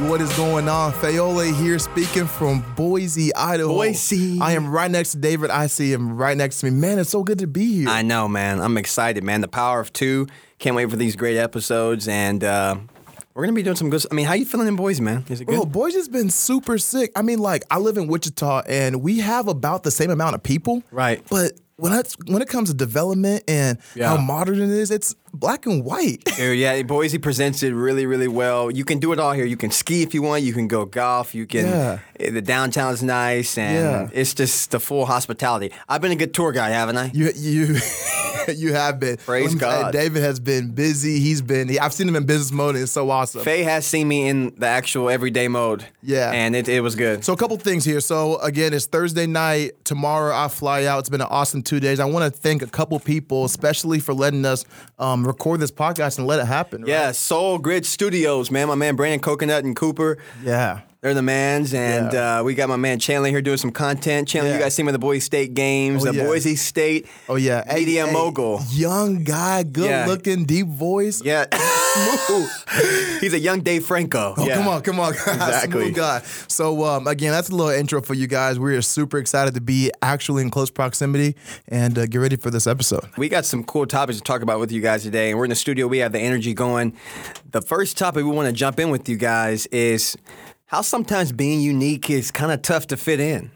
everybody. What is going on? Fayola here speaking from Boise, Idaho. Boise. I am right next to David. I see him right next to me. Man, it's so good to be here. I know, man. I'm excited, man. The power of two. Can't wait for these great episodes, and uh, we're gonna be doing some good. I mean, how you feeling in Boise, man? Is it good? Bro, Boise's been super sick. I mean, like, I live in Wichita and we have about the same amount of people. Right. But when it's, when it comes to development and Yeah. how modern it is, it's black and white. Yeah, Boise presents it really, really well. You can do it all here. You can ski if you want. You can go golf. You can. Yeah. eh, The downtown's nice, and Yeah. it's just the full hospitality. I've been a good tour guy, haven't I? You you you have been. Praise Let me tell you, God. David has been busy. He's been. He, I've seen him in business mode. and It's so awesome. Faye has seen me in the actual everyday mode. Yeah. and it, it was good. So a couple things here. So again, it's Thursday night. Tomorrow I fly out. It's been an awesome two days. I want to thank a couple people, especially for letting us um, record this podcast and let it happen. right? Yeah, Soul Grid Studios, man. My man Brandon Coconut and Cooper. Yeah. They're the mans, and Yeah. uh, we got my man Chandler here doing some content. Chandler, Yeah. you guys see him at the Boise State games, Oh, the yeah. Boise State Oh yeah. Media hey, mogul. Young guy, good looking, deep voice. Yeah, he's a young Dave Franco. Oh, come on, come on. Exactly. Smooth guy. So, um, again, that's a little intro for you guys. We're super excited to be actually in close proximity and uh, get ready for this episode. We got some cool topics to talk about with you guys today, and we're in the studio. We have the energy going. The first topic we want to jump in with you guys is how sometimes being unique is kind of tough to fit in.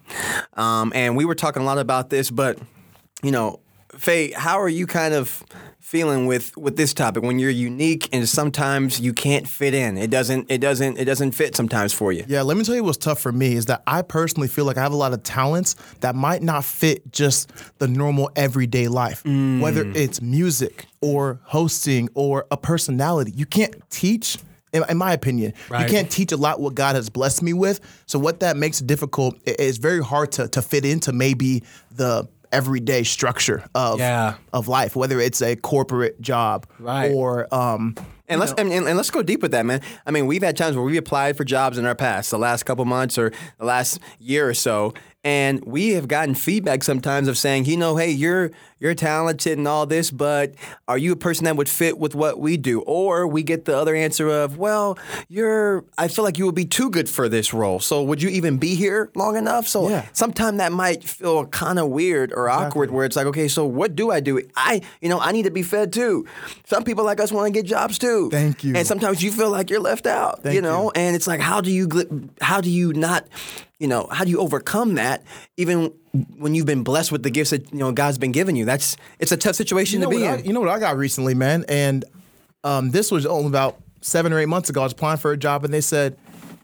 Um, and we were talking a lot about this, but you know, Faye, how are you kind of feeling with with this topic when you're unique and sometimes you can't fit in? It doesn't. It doesn't. It doesn't fit sometimes for you. Yeah, let me tell you what's tough for me is that I personally feel like I have a lot of talents that might not fit just the normal everyday life. Mm. Whether it's music or hosting or a personality, you can't teach. In, in my opinion, you can't teach a lot what God has blessed me with. So what that makes difficult, i- it's very hard to to fit into maybe the everyday structure of Yeah. of life, whether it's a corporate job Right. or um, And let's and, and, and let's go deep with that, man. I mean, we've had times where we applied for jobs in our past, the last couple months or the last year or so, and we have gotten feedback sometimes of saying, you know, hey, you're you're talented and all this, but are you a person that would fit with what we do? Or we get the other answer of, well, you're. I feel like you would be too good for this role. So would you even be here long enough? So Yeah. sometimes that might feel kind of weird or awkward where it's like okay so what do i do i you know i need to be fed too some people like us want to get jobs too Thank you. and sometimes you feel like you're left out Thank you know you. and it's like how do you how do you not you know how do you overcome that even when you've been blessed with the gifts that you know god's been giving you that's it's a tough situation You know, to be what I, in you know what I got recently, man? And um, this was only about seven or eight months ago. I was applying for a job, and they said,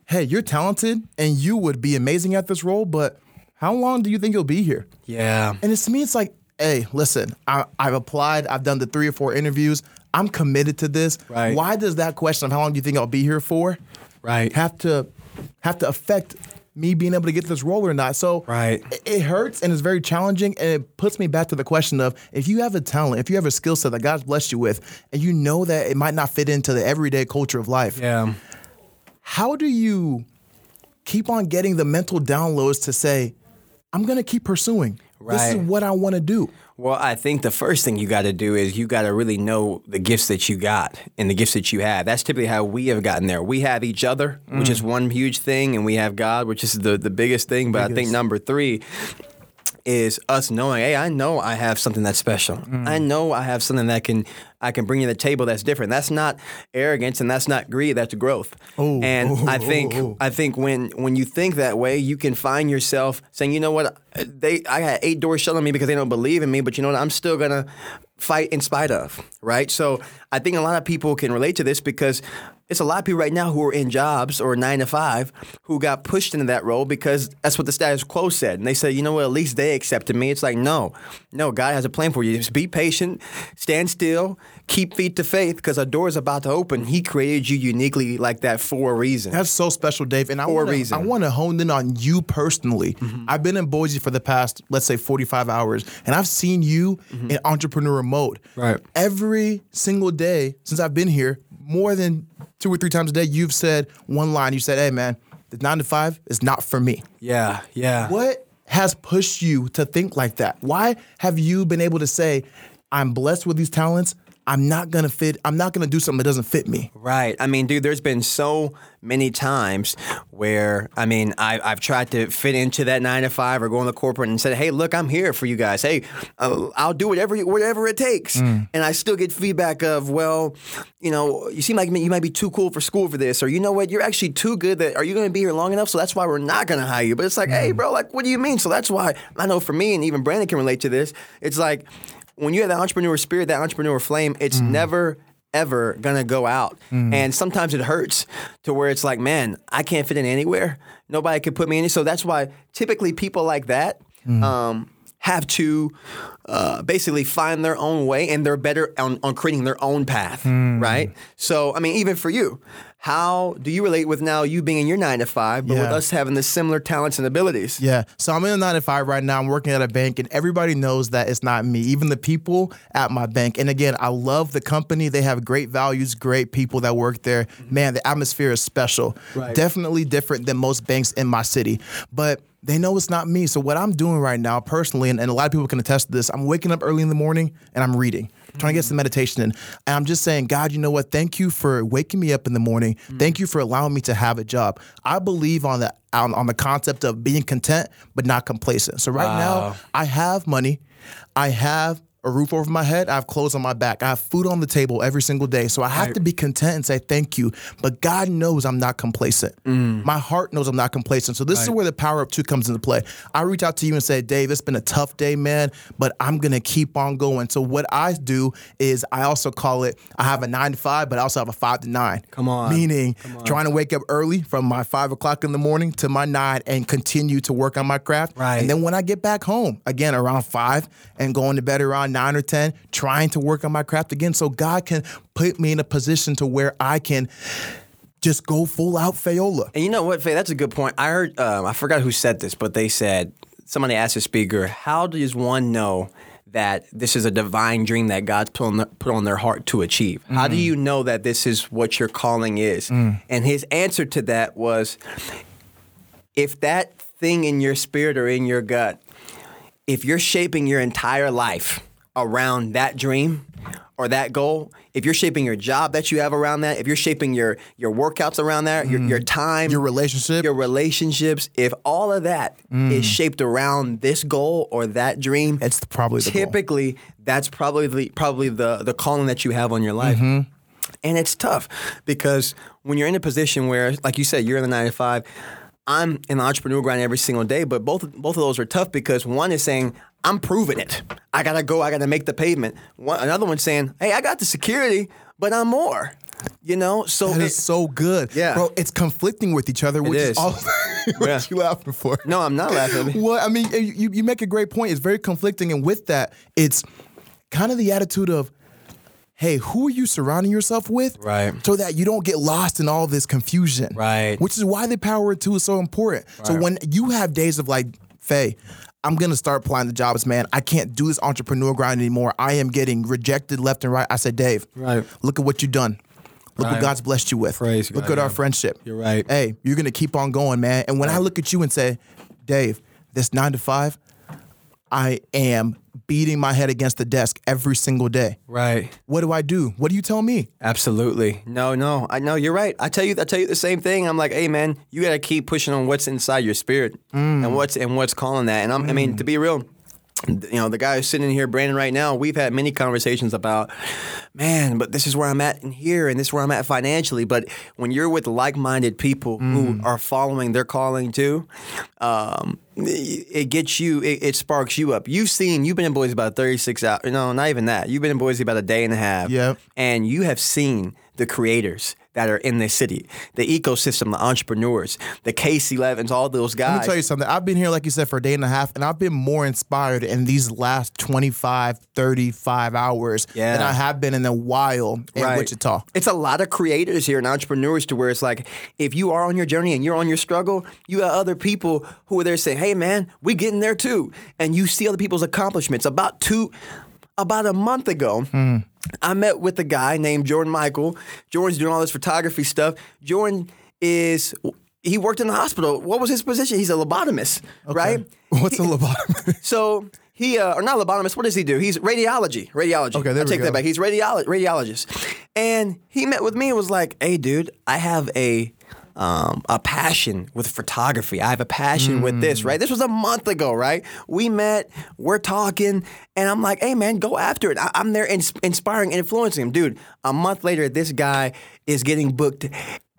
"Hey, you're talented, and you would be amazing at this role, but how long do you think you'll be here?" yeah And it's to me, it's like, "Hey, listen, I, I've applied. I've done the three or four interviews. I'm committed to this. Right. Why does that question of how long do you think I'll be here for right have to have to affect?" Me being able to get this role or not. So Right. it- hurts and it's very challenging and it puts me back to the question of if you have a talent if you have a skill set that god's blessed you with and you know that it might not fit into the everyday culture of life yeah how do you keep on getting the mental downloads to say i'm going to keep pursuing this is what i want to do Well, I think the first thing you got to do is you got to really know the gifts that you got and the gifts that you have. That's typically how we have gotten there. We have each other, which is mm. one huge thing, and we have God, which is the, the biggest thing. But I think number three is us knowing, hey, I know I have something that's special. I mm. know I have something that can I can bring to the table that's different. That's not arrogance and that's not greed. That's growth. Oh, and oh, I think oh, oh. I think when when you think that way, you can find yourself saying, you know what, they I got eight doors shut on me because they don't believe in me, but you know what, I'm still gonna fight in spite of, right? So I think a lot of people can relate to this because it's a lot of people right now who are in jobs or nine to five who got pushed into that role because that's what the status quo said. And they said, you know what, at least they accepted me. It's like, no, no, God has a plan for you. Just be patient, stand still, keep feet to faith because a door is about to open. He created you uniquely like that for a reason. That's so special, Dave. And I For a wanna, reason. I want to hone in on you personally. Mm-hmm. I've been in Boise for the past, let's say, 45 hours, and I've seen you mm-hmm. in entrepreneur mode. Right. Every single day since I've been here, more than two or three times a day, you've said one line. You said, hey, man, the nine to five is not for me. Yeah, yeah. What has pushed you to think like that? Why have you been able to say, I'm blessed with these talents? I'm not gonna fit. I'm not gonna do something that doesn't fit me. Right. I mean, dude, there's been so many times where, I mean, I, I've tried to fit into that nine to five or go in the corporate and said, hey, look, I'm here for you guys. Hey, uh, I'll do whatever whatever it takes. And I still get feedback of, well, you know, you seem like you might be too cool for school for this, or you know what, you're actually too good that, are you going to be here long enough? So that's why we're not going to hire you. But it's like, hey, bro, like, what do you mean? So that's why I know for me, and even Brandon can relate to this, it's like, when you have that entrepreneur spirit, that entrepreneur flame, it's never ever gonna go out. And sometimes it hurts to where it's like, man, I can't fit in anywhere. Nobody could put me in. So that's why typically people like that um, have to uh, basically find their own way and they're better on, on creating their own path, right? So, I mean, even for you, how do you relate with now you being in your nine to five, but with us having the similar talents and abilities? Yeah. So I'm in a nine to five right now. I'm working at a bank, and everybody knows that it's not me. Even the people at my bank. And again, I love the company. They have great values, great people that work there. Man, the atmosphere is special. Right. Definitely different than most banks in my city. But they know it's not me. So what I'm doing right now, personally, and, and a lot of people can attest to this, I'm waking up early in the morning and I'm reading. Trying to get some meditation in. And I'm just saying, God, you know what? Thank you for waking me up in the morning. Mm. Thank you for allowing me to have a job. I believe on the on, on the concept of being content but not complacent. So right now, I have money. I have a roof over my head. I have clothes on my back. I have food on the table every single day. So I have to be content and say thank you. But God knows I'm not complacent. Mm. My heart knows I'm not complacent. So this is where the power of two comes into play. I reach out to you and say, Dave, it's been a tough day, man, but I'm gonna keep on going. So what I do is I also call it I have a nine to five, but I also have a five to nine. Come on. Meaning trying to wake up early from my five o'clock in the morning to my nine and continue to work on my craft. Right. And then when I get back home, again around five and going to bed around nine or 10, trying to work on my craft again so God can put me in a position to where I can just go full out Fayola. And you know what, Faye? That's a good point. I heard, um, I forgot who said this, but they said somebody asked a speaker, "How does one know that this is a divine dream that God's put on, the, put on their heart to achieve? How do you know that this is what your calling is?" And his answer to that was, "If that thing in your spirit or in your gut, if you're shaping your entire life around that dream." Or that goal, if you're shaping your job that you have around that, if you're shaping your your workouts around that, your, your time, Your relationship. your relationships, if all of that is shaped around this goal or that dream, it's probably typically that's probably the, probably the the calling that you have on your life. Mm-hmm. And it's tough because when you're in a position where, like you said, you're in the nine to five. I'm in the entrepreneur grind every single day, but both both of those are tough because one is saying I'm proving it. I gotta go. I gotta make the pavement. One, another one saying, Hey, I got the security, but I'm more. You know, so That it- is so good. Yeah. Bro, it's conflicting with each other, which is. is all what Yeah. you laughing for. no, I'm not laughing. Well, I mean, eh, you, you make a great point. It's very conflicting. And with that, it's kind of the attitude of, hey, who are you surrounding yourself with? Right. So that you don't get lost in all this confusion. Right. Which is why the power of two is so important. So when you have days of like, Faye, I'm gonna start applying the jobs, man. I can't do this entrepreneur grind anymore. I am getting rejected left and right. I said, Dave, Right. look at what you've done. Look Right. what God's blessed you with. Praise look God, at our friendship. You're right. Hey, you're gonna keep on going, man. And when I look at you and say, Dave, this nine to five, I am beating my head against the desk every single day. Right. What do I do? What do you tell me? Absolutely. No, no. I know you're right. I tell you I tell you the same thing. I'm like, hey man, you gotta keep pushing on what's inside your spirit mm. and what's and what's calling that. And I'm, I mean, to be real, you know, the guy who's sitting in here, Brandon, right now, we've had many conversations about, man, but this is where I'm at in here and this is where I'm at financially. But when you're with like minded people who are following their calling too, um, it it gets you, it, it sparks you up. You've seen, you've been in Boise about 36 hours, no, not even that. You've been in Boise about a day and a half. Yep. And you have seen the creators that are in this city, the ecosystem, the entrepreneurs, the Case 11s, all those guys. Let me tell you something. I've been here, like you said, for a day and a half, and I've been more inspired in these last 25, 35 hours Yeah. than I have been in a while in Right. Wichita. It's a lot of creators here and entrepreneurs to where it's like, if you are on your journey and you're on your struggle, you got other people who are there saying, hey man, we getting there too. And you see other people's accomplishments. About two, about a month ago, hmm. I met with a guy named Jordan Michael. Jordan's doing all this photography stuff. Jordan is, he worked in the hospital. What was his position? He's a lobotomist, right? What's a lobotomy? So he uh, or not a lobotomist. What does he do? He's radiology. Radiology. Okay, there I we take go. that back. He's radiolo- radiologist, and he met with me and was like, "Hey, dude, I have a." Um, a passion with photography. I have a passion with Mm. this, right? This was a month ago, right? We met, we're talking, and I'm like, hey, man, go after it. I- I'm there ins- inspiring, influencing him. Dude, a month later, this guy is getting booked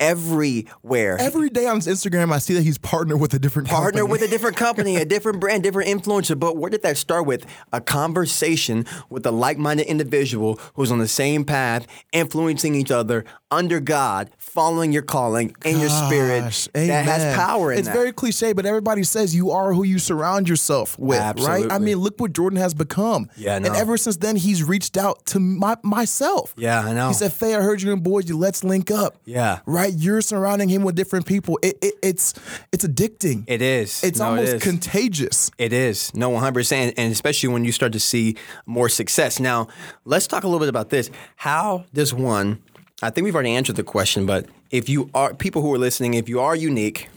everywhere. Every day on his Instagram, I see that he's partnered with a different partner with a different company, a different brand, different influencer. But where did that start with? A conversation with a like-minded individual who's on the same path, influencing each other under God, following your calling and your spirit. Gosh, That has power in it. it's that. very cliche, but everybody says you are who you surround yourself with, right? I Absolutely. mean, look what Jordan has become. Yeah, I And know. ever since then, he's reached out to my, myself. Yeah, I know. He said, "Faye, I heard you in Boise. Let's link up." Yeah. right. You're surrounding him with different people. It, it, it's it's addicting. It is. It's No, almost is. contagious. It is. No, 100%. And especially when you start to see more success. Now, let's talk a little bit about this. How does one, I think we've already answered the question, but if you are, people who are listening, if you are unique,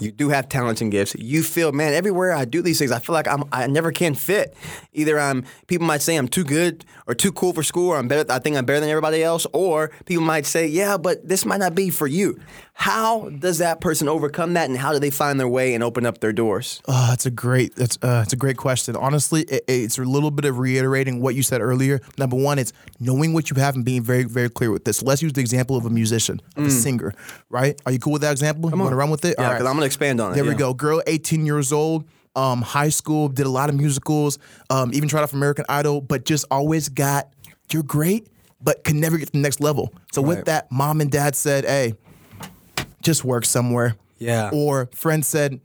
you do have talents and gifts. You feel, man, everywhere I do these things, I feel like I'm, I never can fit. Either I'm, people might say I'm too good or too cool for school, or I'm better, I think I'm better than everybody else, or people might say, yeah, but this might not be for you. How does that person overcome that, and how do they find their way and open up their doors? Oh, that's a great that's uh, it's a great question. Honestly, it, it's a little bit of reiterating what you said earlier. Number one, it's knowing what you have and being very very clear with this. Let's use the example of a musician, of a singer, right? Are you cool with that example? you want to run with it? Mm. Yeah, All because I'm to expand on it. There we go. Girl, 18 years old, um, high school, did a lot of musicals, um, even tried out for American Idol, but just always got, you're great, but can never get to the next level. So with that, mom and dad said, hey, just work somewhere. Yeah. Or friends said,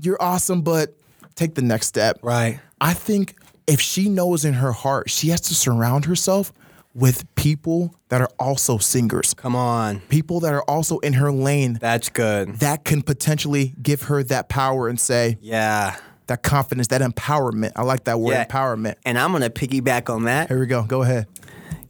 you're awesome, but take the next step. Right. I think if she knows in her heart, she has to surround herself with people that are also singers, Come on. people that are also in her lane That's good. that can potentially give her that power and say Yeah. that confidence, that empowerment. I like that word, Yeah. empowerment. And I'm to piggyback on that. Here we go. Go ahead.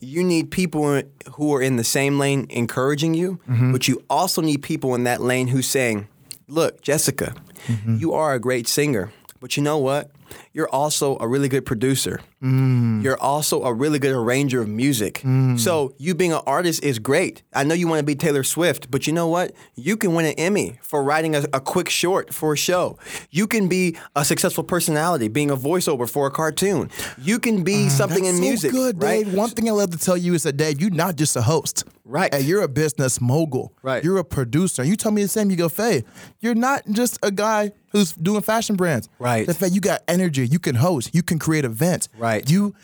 You need people who are in the same lane encouraging you, mm-hmm. but you also need people in that lane who's saying, Look, Jessica, mm-hmm. you are a great singer, but you know what? You're also a really good producer. Mm. You're also a really good arranger of music. Mm. So you being an artist is great. I know you want to be Taylor Swift, but you know what? You can win an Emmy for writing a, a quick short for a show. You can be a successful personality, being a voiceover for a cartoon. You can be ah, something That's in so music. good, right? Dave. One thing I love to tell you is that, Dave, you're not just a host. Right. Hey, you're a business mogul. Right. You're a producer. You tell me the same, you go, Faye, you're not just a guy who's doing fashion brands. Right. The Faye, you got energy. You can host. You can create events. Right. You,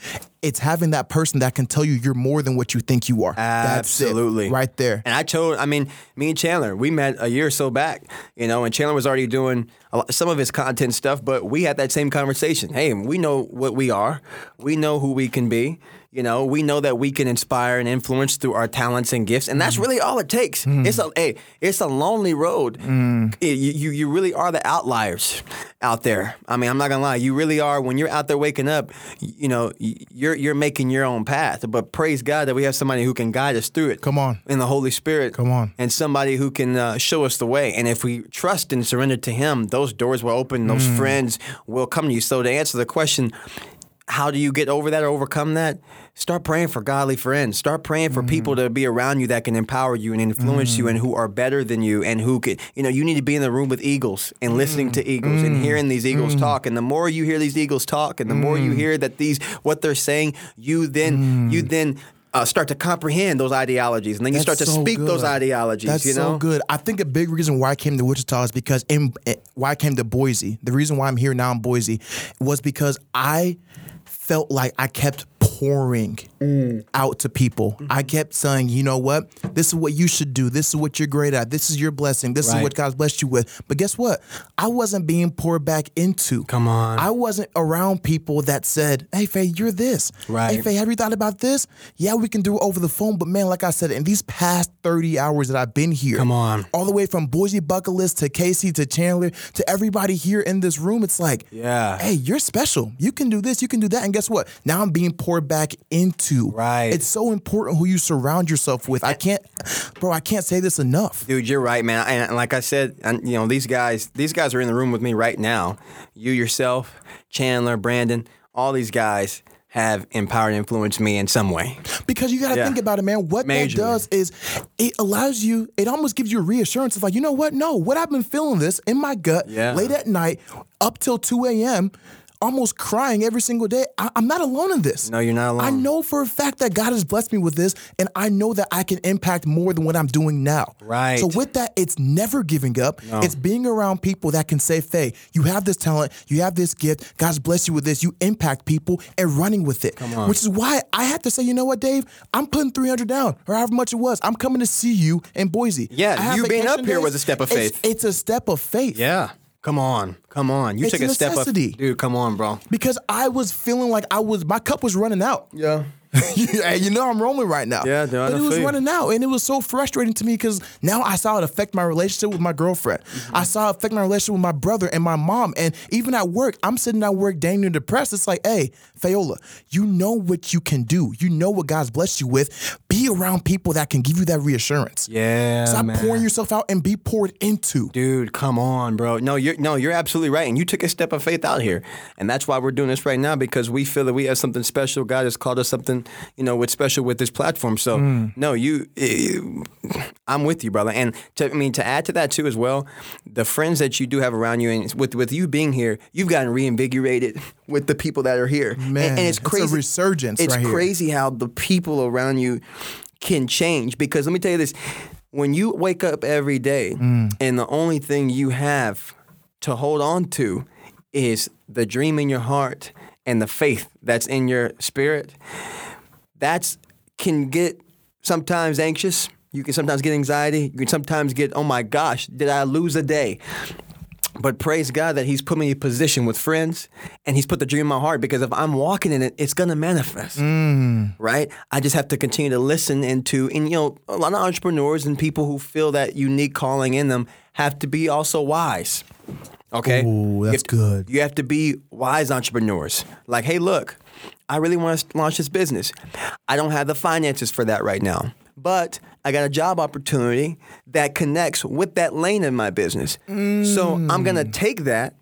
it's having that person that can tell you you're more than what you think you are. That's it. Absolutely. Right there. And I told, I mean, me and Chandler, we met a year or so back, you know, and Chandler was already doing a lot, some of his content stuff, but we had that same conversation. Hey, we know what we are, we know who we can be. You know, we know that we can inspire and influence through our talents and gifts, and Mm. that's really all it takes. It's a hey, it's a lonely road. Mm. It- you, you really are the outliers out there. I mean, I'm not gonna lie, you really are. When you're out there waking up, you know, y- you're you're making your own path. But praise God that we have somebody who can guide us through it Come on. in the Holy Spirit. Come on. And somebody who can uh, show us the way. And if we trust and surrender to Him, those doors will open, those Mm. friends will come to you. So, to answer the question, how do you get over that or overcome that? Start praying for godly friends. Start praying for people mm. to be around you that can empower you and influence you and mm. who are better than you and who could, you know, you need to be in the room with eagles and listening to mm. eagles and hearing these eagles talk. And the more you hear these eagles talk and the more you hear that these, what they're saying, you then, you then, uh, start to comprehend those ideologies, and then you start to so speak those ideologies. That's you know, so good. I think a big reason why I came to Wichita is because in, eh, why I came to Boise. The reason why I'm here now in Boise was because I felt like I kept pouring mm. out to people. Mm-hmm. I kept saying, you know what? This is what you should do. This is what you're great at. This is your blessing. This is what God's blessed you with. But guess what? I wasn't being poured back into. Come on. I wasn't around people that said, hey, Faye, you're this. Right. Hey, Faye, have you thought about this? Yeah, we can do it over the phone. But man, like I said, in these past 30 hours that I've been here, Come on. all the way from Boise Bucket List to Casey to Chandler to everybody here in this room, it's like, Yeah. hey, you're special. You can do this, you can do that. And guess what? Now I'm being poured back into. Right. It's so important who you surround yourself with. I can't, bro, I can't say this enough. Dude, you're right, man. And like I said, you know, these guys, these guys are in the room with me right now. You yourself, Chandler, Brandon, all these guys have empowered and influenced me in some way. Because you got to Yeah. think about it, man. What Majorly. that does is it allows you, it almost gives you a reassurance. It's like, you know what? No, what I've been feeling this in my gut Yeah. late at night up till 2 a.m., almost crying every single day. I, I'm not alone in this. No, you're not alone. I know for a fact that God has blessed me with this, and I know that I can impact more than what I'm doing now. Right. So with that, it's never giving up. It's being around people that can say, Faye, you have this talent, you have this gift, God's blessed you with this, you impact people and running with it. Come on. Which is why I had to say, you know what, Dave? I'm putting 300 down, or however much it was. I'm coming to see you in Boise. Yeah, you being up here was a step of It's- faith. It's, a step of faith. Yeah. Come on. Come on. You It's took a a step up. Dude, come on, bro. Because I was feeling like I was, my cup was running out. Yeah. and you know I'm rolling right now. Yeah, I but it was running out, and it was so frustrating to me because now I saw it affect my relationship with my girlfriend. Mm-hmm. I saw it affect my relationship with my brother and my mom, and even at work, I'm sitting at work, dang near depressed. It's like, hey, Fayola, you know what you can do. You know what God's blessed you with. Be around people that can give you that reassurance. Yeah. Stop man. pouring yourself out and be poured into. Dude, come on, bro. No, you're no, you're absolutely right. And you took a step of faith out here. And that's why we're doing this right now, because we feel that we have something special. God has called us something, you know, what's special with this platform. So no, you eh, I'm with you, brother. And to, I mean to add to that too as well, the friends that you do have around you and with with you being here, you've gotten reinvigorated with the people that are here. Man, and, it's it's a crazy. resurgence It's right here. crazy how the people around you can change. Because let me tell you this when you wake up every day Mm. and the only thing you have to hold on to is the dream in your heart and the faith that's in your spirit that's can get sometimes anxious. You can sometimes get anxiety. You can sometimes get oh my gosh did i lose a day but praise God that He's put me in a position with friends and He's put the dream in my heart because if I'm walking in it, it's gonna manifest. Mm. Right? I just have to continue to listen into and you know, a lot of entrepreneurs and people who feel that unique calling in them have to be also wise. Okay? Ooh, that's have to- good. You have to be wise entrepreneurs. Like, hey, look, I really want to launch this business. I don't have the finances for that right now. But I got a job opportunity that connects with that lane in my business. So I'm going to mm. take that.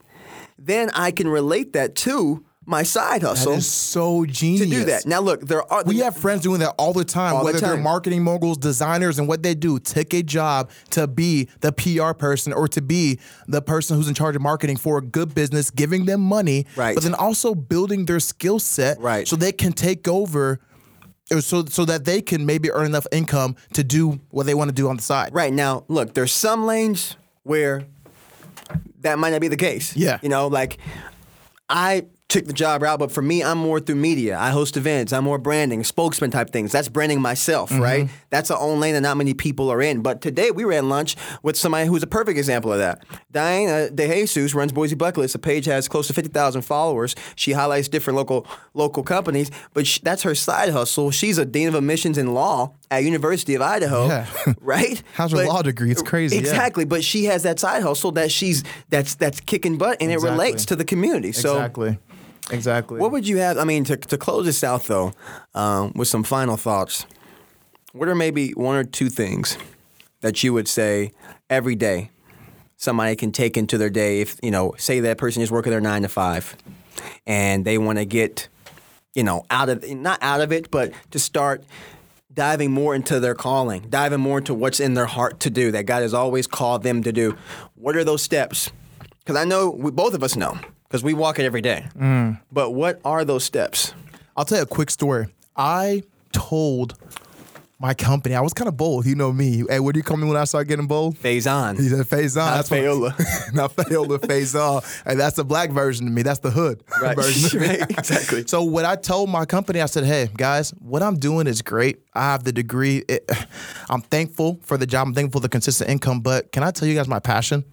Then I can relate that to my side That hustle is so genius. to do that. Now, look, there are. We have friends doing that all the time, All the whether they're marketing moguls, designers, and what they do. Take a job to be the PR person or to be the person who's in charge of marketing for a good business, giving them money, Right. but then also building their skill set Right. so they can take over. So, so that they can maybe earn enough income to do what they want to do on the side. Right now, look, there's some lanes where that might not be the case. Yeah. You know, like I took the job route, but for me, I'm more through media. I host events. I'm more branding, spokesman type things. That's branding myself, Mm-hmm. right? That's a own lane that not many people are in. But today we were at lunch with somebody who's a perfect example of that. Diana De Jesus runs Boise Bucket List. The page has close to 50,000 followers. She highlights different local local companies, but sh that's her side hustle. She's a dean of admissions in law at University of Idaho, Yeah. right? How's her law degree? It's crazy, yeah. Exactly, but she has that side hustle that she's that's that's kicking butt, and it relates to the community. So, exactly. Exactly. what would you have? I mean, to to close this out though, um, with some final thoughts. What are maybe one or two things that you would say every day somebody can take into their day? If you know, say that person is working their nine to five, and they want to get, you know, out of not out of it, but to start diving more into their calling, diving more into what's in their heart to do that God has always called them to do. What are those steps? Because I know we, both of us know because we walk it every day. But what are those steps? I'll tell you a quick story. I told my company, I was kind of bold. You know me. Hey, what do you call me when I start getting bold? Phase on. He said phase on. Not what- Fayola. not Fayola, phase on. And that's the black version of me. That's the hood Right. version. Right, exactly. So what I told my company, I said, hey, guys, what I'm doing is great. I have the degree. It, I'm thankful for the job. I'm thankful for the consistent income. But can I tell you guys my passion?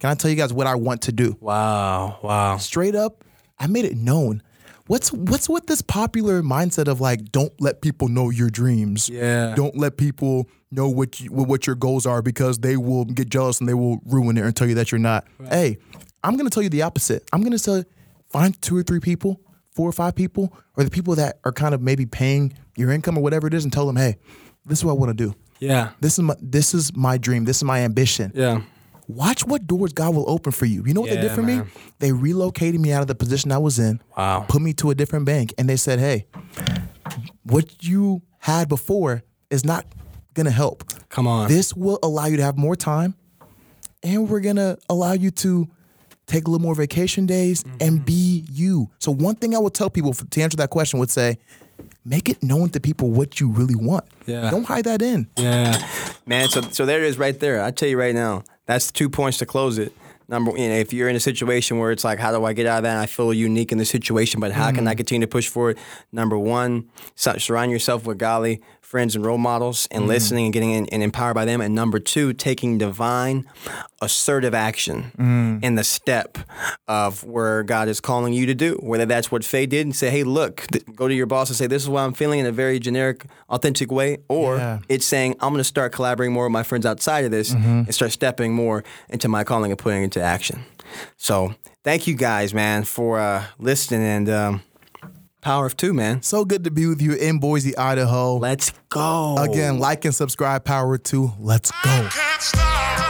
Can I tell you guys what I want to do? Wow. Wow. straight up, I made it known. What's what's with this popular mindset of like, don't let people know your dreams. Yeah. Don't let people know what you, what your goals are because they will get jealous and they will ruin it and tell you that you're not. Hey, I'm gonna tell you the opposite. I'm gonna say find two or three people, four or five people, or the people that are kind of maybe paying your income or whatever it is, and tell them, hey, this is what I want to do. Yeah. This is my this is my dream. This is my ambition Yeah. Watch what doors God will open for you. You know what they did for man. me? They relocated me out of the position I was in, Wow. put me to a different bank, and they said, hey, what you had before is not gonna help. Come on. This will allow you to have more time, and we're gonna allow you to take a little more vacation days Mm-hmm. and be you. So one thing I would tell people f- to answer that question would say, make it known to people what you really want. Yeah. Don't hide that in. Yeah, man. So so there it is, right there. I tell you right now, that's two points to close it. Number, you know, if you're in a situation where it's like, how do I get out of that? And I feel unique in the situation, but how can I mm-hmm. continue to push forward? Number one, surround yourself with godly friends and role models, and mm-hmm. listening and getting in, and empowered by them. And number two, taking divine, assertive action in the step of where God is calling you to do. Whether that's what Faye did and say, hey, look, th- go to your boss and say, this is what I'm feeling in a very generic, authentic way, or Yeah. it's saying I'm going to start collaborating more with my friends outside of this and start stepping more into my calling and putting it into action. So thank you guys, man, for uh, listening and um, power of two, man. So good to be with you in Boise, Idaho. Let's go Again, like and subscribe, Power of 2. Let's go. Can't stop.